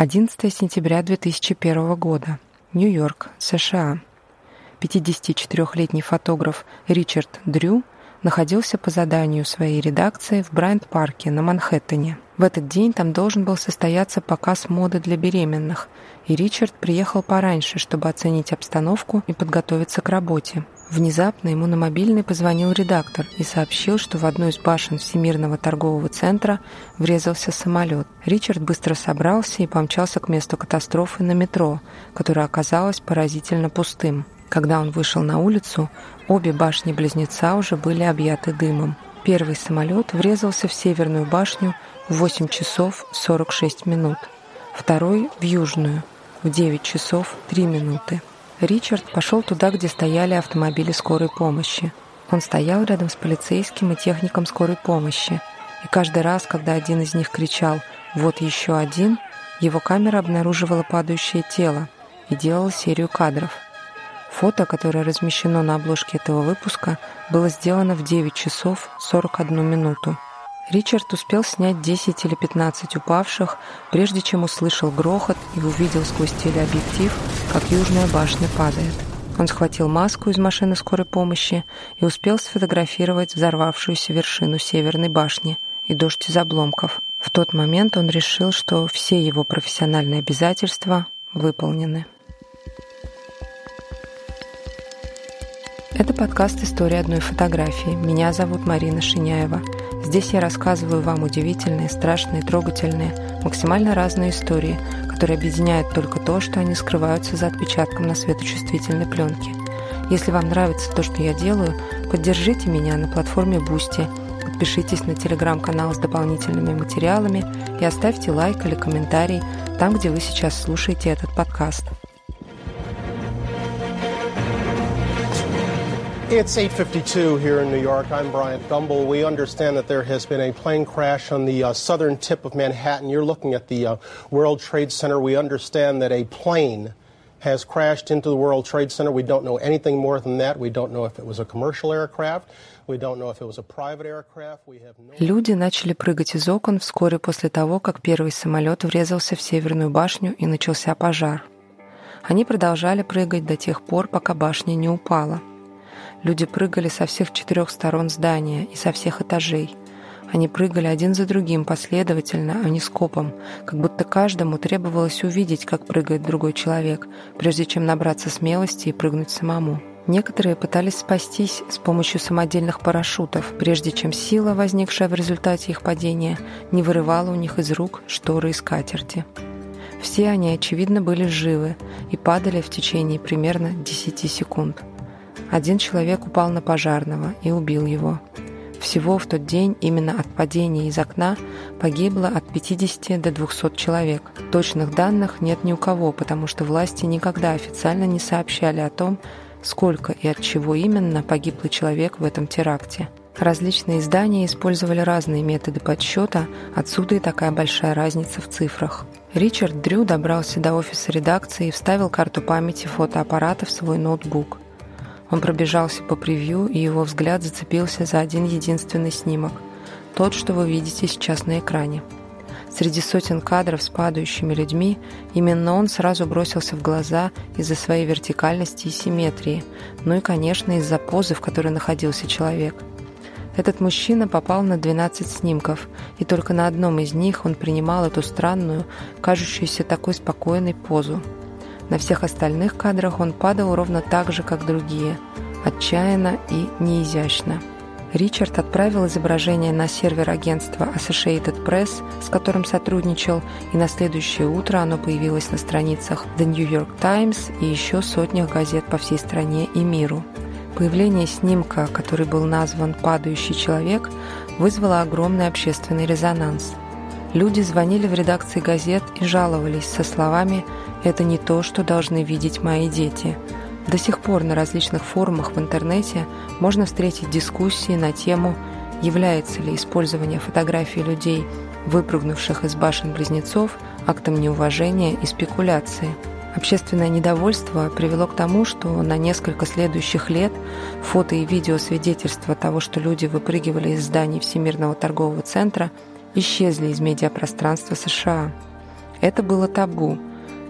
11 сентября 2001 года. Нью-Йорк, США. 54-летний фотограф Ричард Дрю находился по заданию своей редакции в Брайант-парке на Манхэттене. В этот день там должен был состояться показ моды для беременных, и Ричард приехал пораньше, чтобы оценить обстановку и подготовиться к работе. Внезапно ему на мобильный позвонил редактор и сообщил, что в одну из башен Всемирного торгового центра врезался самолет. Ричард быстро собрался и помчался к месту катастрофы на метро, которое оказалось поразительно пустым. Когда он вышел на улицу, обе башни-близнеца уже были объяты дымом. Первый самолет врезался в северную башню в 8 часов 46 минут, второй — в южную в 9 часов 3 минуты. Ричард пошел туда, где стояли автомобили скорой помощи. Он стоял рядом с полицейским и техником скорой помощи, и каждый раз, когда один из них кричал «Вот еще один», его камера обнаруживала падающее тело и делала серию кадров. Фото, которое размещено на обложке этого выпуска, было сделано в 9 часов 41 минуту. Ричард успел снять 10 или 15 упавших, прежде чем услышал грохот и увидел сквозь телеобъектив, как южная башня падает. Он схватил маску из машины скорой помощи и успел сфотографировать взорвавшуюся вершину северной башни и дождь из обломков. В тот момент он решил, что все его профессиональные обязательства выполнены. Это подкаст «История одной фотографии». Меня зовут Марина Шиняева. Здесь я рассказываю вам удивительные, страшные, трогательные, максимально разные истории, которые объединяют только то, что они скрываются за отпечатком на светочувствительной пленке. Если вам нравится то, что я делаю, поддержите меня на платформе Boosty, подпишитесь на телеграм-канал с дополнительными материалами и оставьте лайк или комментарий там, где вы сейчас слушаете этот подкаст. It's 8:52 here in New York. I'm Bryant Gumbel. We understand that there has been a plane crash on the uh, southern tip of Manhattan. You're looking at the uh, World Trade Center. We understand that a plane has crashed into the World Trade Center. We don't know anything more than that. We don't know if it was a commercial aircraft. We don't know if it was a private aircraft. We have no... Люди начали прыгать из окон вскоре после того, как первый самолет врезался в Северную башню и начался пожар. Они продолжали прыгать до тех пор, пока башня не упала. Люди прыгали со всех четырех сторон здания и со всех этажей. Они прыгали один за другим последовательно, а не скопом, как будто каждому требовалось увидеть, как прыгает другой человек, прежде чем набраться смелости и прыгнуть самому. Некоторые пытались спастись с помощью самодельных парашютов, прежде чем сила, возникшая в результате их падения, не вырывала у них из рук шторы и скатерти. Все они, очевидно, были живы и падали в течение примерно 10 секунд. Один человек упал на пожарного и убил его. Всего в тот день именно от падения из окна погибло от 50 до 200 человек. Точных данных нет ни у кого, потому что власти никогда официально не сообщали о том, сколько и от чего именно погибло человек в этом теракте. Различные издания использовали разные методы подсчета, отсюда и такая большая разница в цифрах. Ричард Дрю добрался до офиса редакции и вставил карту памяти фотоаппарата в свой ноутбук – он пробежался по превью, и его взгляд зацепился за один единственный снимок. Тот, что вы видите сейчас на экране. Среди сотен кадров с падающими людьми именно он сразу бросился в глаза из-за своей вертикальности и симметрии, ну и, конечно, из-за позы, в которой находился человек. Этот мужчина попал на 12 снимков, и только на одном из них он принимал эту странную, кажущуюся такой спокойной позу – на всех остальных кадрах он падал ровно так же, как другие, отчаянно и неизящно. Ричард отправил изображение на сервер агентства Associated Press, с которым сотрудничал, и на следующее утро оно появилось на страницах The New York Times и еще сотнях газет по всей стране и миру. Появление снимка, который был назван «Падающий человек», вызвало огромный общественный резонанс. Люди звонили в редакции газет и жаловались со словами это не то, что должны видеть мои дети. До сих пор на различных форумах в интернете можно встретить дискуссии на тему, является ли использование фотографий людей, выпрыгнувших из башен-близнецов, актом неуважения и спекуляции. Общественное недовольство привело к тому, что на несколько следующих лет фото и видео свидетельства того, что люди выпрыгивали из зданий Всемирного торгового центра, исчезли из медиапространства США. Это было табу.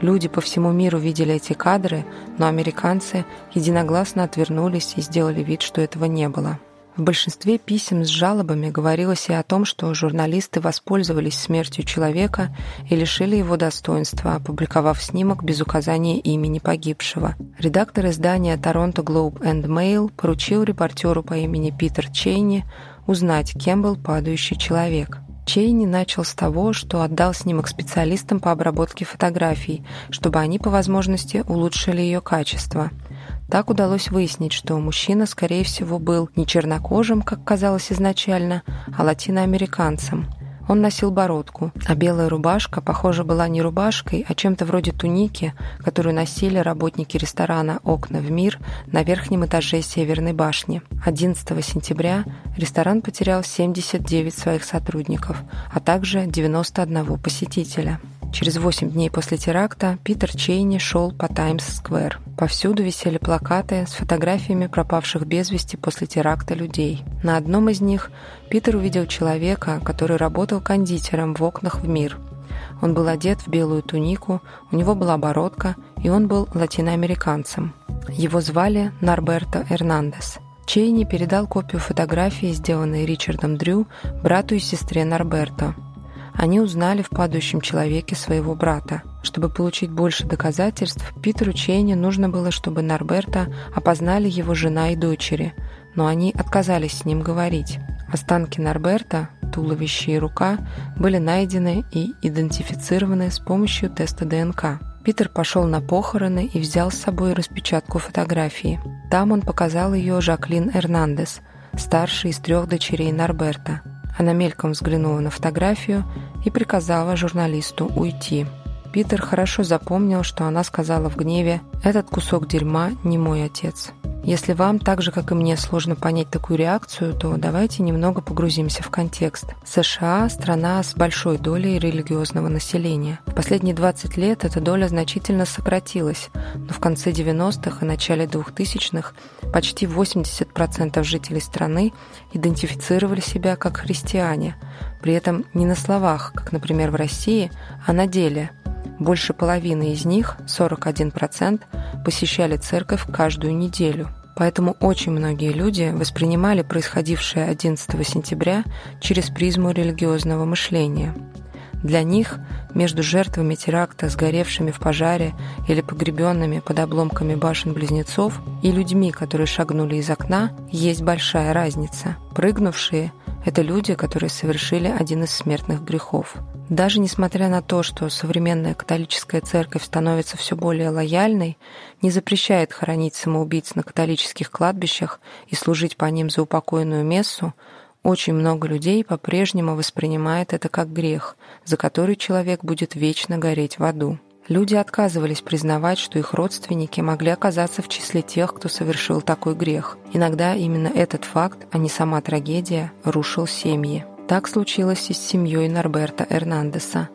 Люди по всему миру видели эти кадры, но американцы единогласно отвернулись и сделали вид, что этого не было. В большинстве писем с жалобами говорилось и о том, что журналисты воспользовались смертью человека и лишили его достоинства, опубликовав снимок без указания имени погибшего. Редактор издания «Торонто Globe and Mail» поручил репортеру по имени Питер Чейни узнать, кем был падающий человек. Чейни начал с того, что отдал снимок специалистам по обработке фотографий, чтобы они по возможности улучшили ее качество – так удалось выяснить, что мужчина, скорее всего, был не чернокожим, как казалось изначально, а латиноамериканцем. Он носил бородку, а белая рубашка, похоже, была не рубашкой, а чем-то вроде туники, которую носили работники ресторана «Окна в мир» на верхнем этаже Северной башни. 11 сентября ресторан потерял 79 своих сотрудников, а также 91 посетителя. Через восемь дней после теракта Питер Чейни шел по Таймс-сквер. Повсюду висели плакаты с фотографиями пропавших без вести после теракта людей. На одном из них Питер увидел человека, который работал кондитером в окнах в мир. Он был одет в белую тунику, у него была бородка, и он был латиноамериканцем. Его звали Нарберто Эрнандес. Чейни передал копию фотографии, сделанной Ричардом Дрю, брату и сестре Нарберто – они узнали в падающем человеке своего брата. Чтобы получить больше доказательств, Питеру Чейни нужно было, чтобы Норберта опознали его жена и дочери, но они отказались с ним говорить. Останки Норберта, туловище и рука, были найдены и идентифицированы с помощью теста ДНК. Питер пошел на похороны и взял с собой распечатку фотографии. Там он показал ее Жаклин Эрнандес, старшей из трех дочерей Норберта. Она мельком взглянула на фотографию и приказала журналисту уйти. Питер хорошо запомнил, что она сказала в гневе «Этот кусок дерьма не мой отец». Если вам, так же как и мне, сложно понять такую реакцию, то давайте немного погрузимся в контекст. США – страна с большой долей религиозного населения. В последние 20 лет эта доля значительно сократилась, но в конце 90-х и начале 2000-х почти 80% жителей страны идентифицировали себя как христиане, при этом не на словах, как, например, в России, а на деле – больше половины из них, 41%, посещали церковь каждую неделю. Поэтому очень многие люди воспринимали происходившее 11 сентября через призму религиозного мышления. Для них между жертвами теракта, сгоревшими в пожаре или погребенными под обломками башен-близнецов, и людьми, которые шагнули из окна, есть большая разница. Прыгнувшие – это люди, которые совершили один из смертных грехов. Даже несмотря на то, что современная католическая церковь становится все более лояльной, не запрещает хоронить самоубийц на католических кладбищах и служить по ним за упокойную мессу, очень много людей по-прежнему воспринимает это как грех, за который человек будет вечно гореть в аду. Люди отказывались признавать, что их родственники могли оказаться в числе тех, кто совершил такой грех. Иногда именно этот факт, а не сама трагедия, рушил семьи. Так случилось и с семьей Норберта Эрнандеса.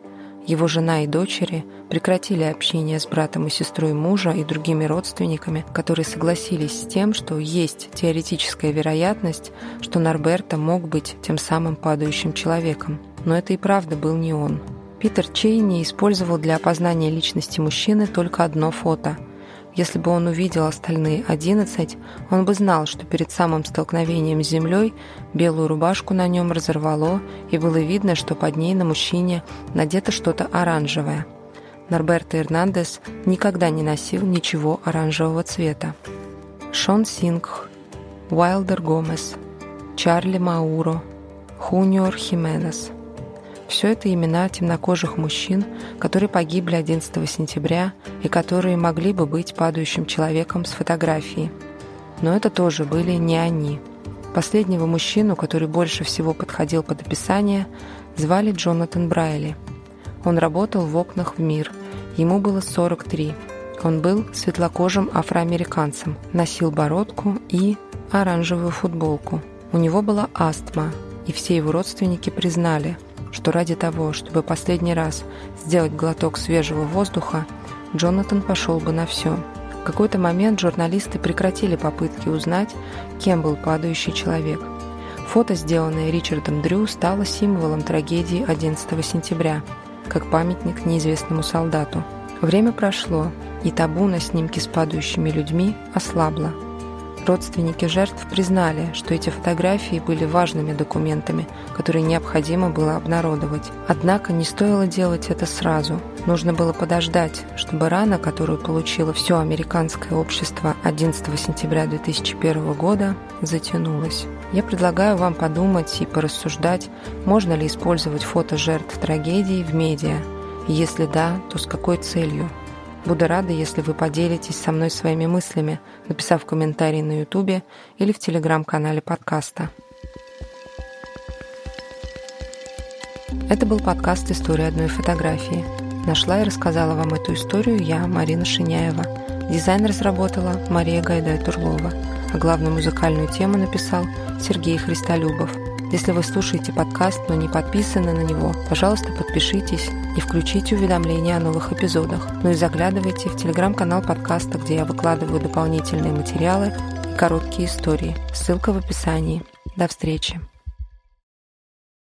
Его жена и дочери прекратили общение с братом и сестрой мужа и другими родственниками, которые согласились с тем, что есть теоретическая вероятность, что Норберта мог быть тем самым падающим человеком. Но это и правда был не он. Питер Чейни использовал для опознания личности мужчины только одно фото – если бы он увидел остальные одиннадцать, он бы знал, что перед самым столкновением с землей белую рубашку на нем разорвало, и было видно, что под ней на мужчине надето что-то оранжевое. Норберто Эрнандес никогда не носил ничего оранжевого цвета. Шон Сингх, Уайлдер Гомес, Чарли Мауро, Хуниор Хименес – все это имена темнокожих мужчин, которые погибли 11 сентября и которые могли бы быть падающим человеком с фотографии. Но это тоже были не они. Последнего мужчину, который больше всего подходил под описание, звали Джонатан Брайли. Он работал в окнах в мир. Ему было 43. Он был светлокожим афроамериканцем, носил бородку и оранжевую футболку. У него была астма, и все его родственники признали – что ради того, чтобы последний раз сделать глоток свежего воздуха, Джонатан пошел бы на все. В какой-то момент журналисты прекратили попытки узнать, кем был падающий человек. Фото, сделанное Ричардом Дрю, стало символом трагедии 11 сентября. как памятник неизвестному солдату. Время прошло, и табу на снимки с падающими людьми ослабло. Родственники жертв признали, что эти фотографии были важными документами, которые необходимо было обнародовать. Однако не стоило делать это сразу. Нужно было подождать, чтобы рана, которую получило все американское общество 11 сентября 2001 года, затянулась. Я предлагаю вам подумать и порассуждать, можно ли использовать фото жертв трагедии в медиа. Если да, то с какой целью? Буду рада, если вы поделитесь со мной своими мыслями, написав комментарий на YouTube или в телеграм-канале подкаста. Это был подкаст «История одной фотографии». Нашла и рассказала вам эту историю я, Марина Шиняева. Дизайн разработала Мария Гайдай-Турлова, а главную музыкальную тему написал Сергей Христолюбов – если вы слушаете подкаст, но не подписаны на него, пожалуйста, подпишитесь и включите уведомления о новых эпизодах. Ну и заглядывайте в телеграм-канал подкаста, где я выкладываю дополнительные материалы и короткие истории. Ссылка в описании. До встречи!